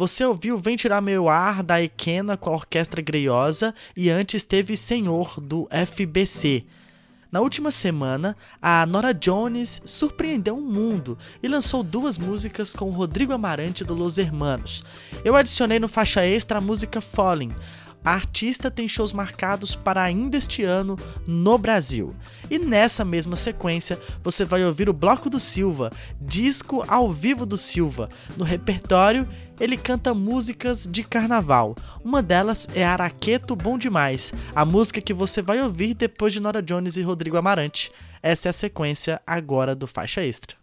Você ouviu Vem Tirar Meu Ar da Equena com a Orquestra Greiosa e antes teve Senhor do FBC. Na última semana, a Nora Jones surpreendeu o mundo e lançou duas músicas com o Rodrigo Amarante do Los Hermanos. Eu adicionei no faixa extra a música Falling. A artista tem shows marcados para ainda este ano no Brasil. E nessa mesma sequência, você vai ouvir o Bloco do Silva, disco ao vivo do Silva. No repertório, ele canta músicas de carnaval. Uma delas é Araqueto Bom Demais, a música que você vai ouvir depois de Nora Jones e Rodrigo Amarante. Essa é a sequência agora do faixa extra.